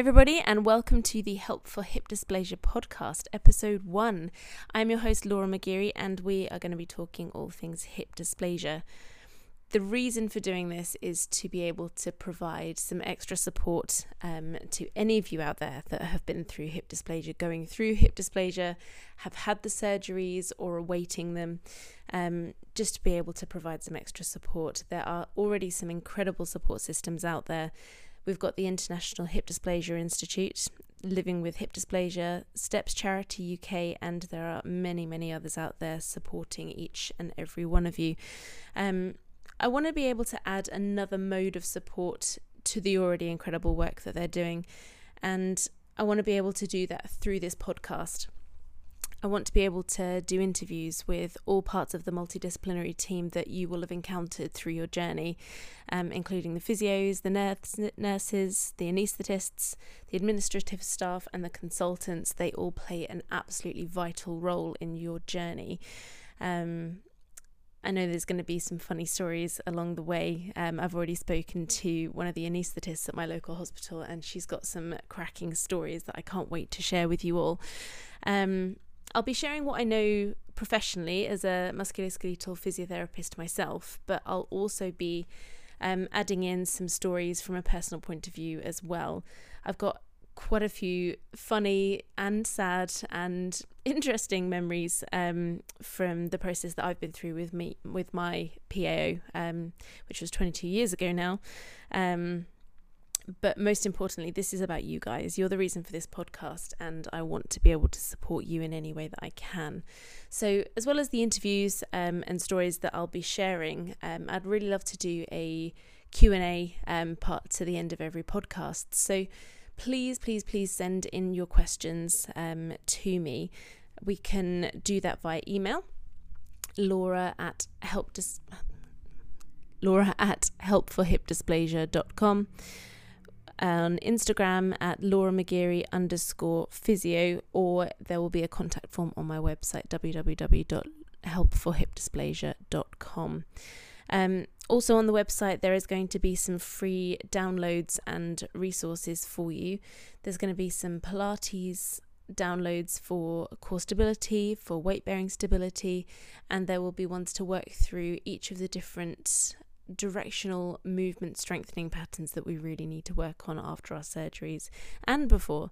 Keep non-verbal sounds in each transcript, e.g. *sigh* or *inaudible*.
everybody, and welcome to the Help for Hip Dysplasia podcast, episode one. I'm your host, Laura McGeary, and we are going to be talking all things hip dysplasia. The reason for doing this is to be able to provide some extra support um, to any of you out there that have been through hip dysplasia, going through hip dysplasia, have had the surgeries or awaiting them, um, just to be able to provide some extra support. There are already some incredible support systems out there. We've got the International Hip Dysplasia Institute, Living with Hip Dysplasia, Steps Charity UK, and there are many, many others out there supporting each and every one of you. Um, I want to be able to add another mode of support to the already incredible work that they're doing. And I want to be able to do that through this podcast. I want to be able to do interviews with all parts of the multidisciplinary team that you will have encountered through your journey, um, including the physios, the nurse, nurses, the anaesthetists, the administrative staff, and the consultants. They all play an absolutely vital role in your journey. Um, I know there's going to be some funny stories along the way. Um, I've already spoken to one of the anaesthetists at my local hospital, and she's got some cracking stories that I can't wait to share with you all. Um, I'll be sharing what I know professionally as a musculoskeletal physiotherapist myself, but I'll also be um, adding in some stories from a personal point of view as well. I've got quite a few funny and sad and *laughs* interesting memories um, from the process that I've been through with me with my PAO, um, which was 22 years ago now. Um, but most importantly, this is about you guys. You're the reason for this podcast, and I want to be able to support you in any way that I can. So, as well as the interviews um, and stories that I'll be sharing, um, I'd really love to do a Q and A um, part to the end of every podcast. So please, please, please send in your questions um, to me. We can do that via email. Laura at help dis- Laura at helpforhipdysplasia.com on Instagram at Laura McGeary underscore physio, or there will be a contact form on my website www.helpforhipdysplasia.com. Um, also, on the website, there is going to be some free downloads and resources for you. There's going to be some Pilates downloads for core stability, for weight bearing stability, and there will be ones to work through each of the different directional movement strengthening patterns that we really need to work on after our surgeries and before.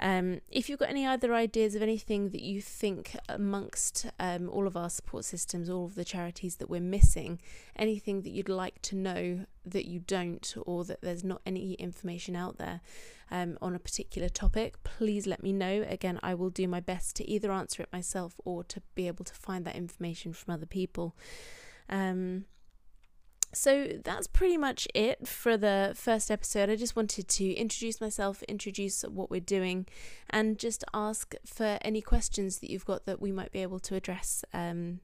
Um, if you've got any other ideas of anything that you think amongst um, all of our support systems, all of the charities that we're missing, anything that you'd like to know that you don't, or that there's not any information out there um, on a particular topic, please let me know. Again, I will do my best to either answer it myself or to be able to find that information from other people. Um, so that's pretty much it for the first episode. I just wanted to introduce myself, introduce what we're doing, and just ask for any questions that you've got that we might be able to address um,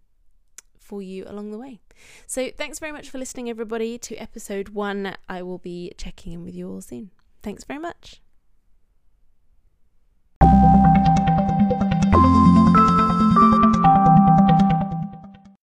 for you along the way. So thanks very much for listening, everybody, to episode one. I will be checking in with you all soon. Thanks very much.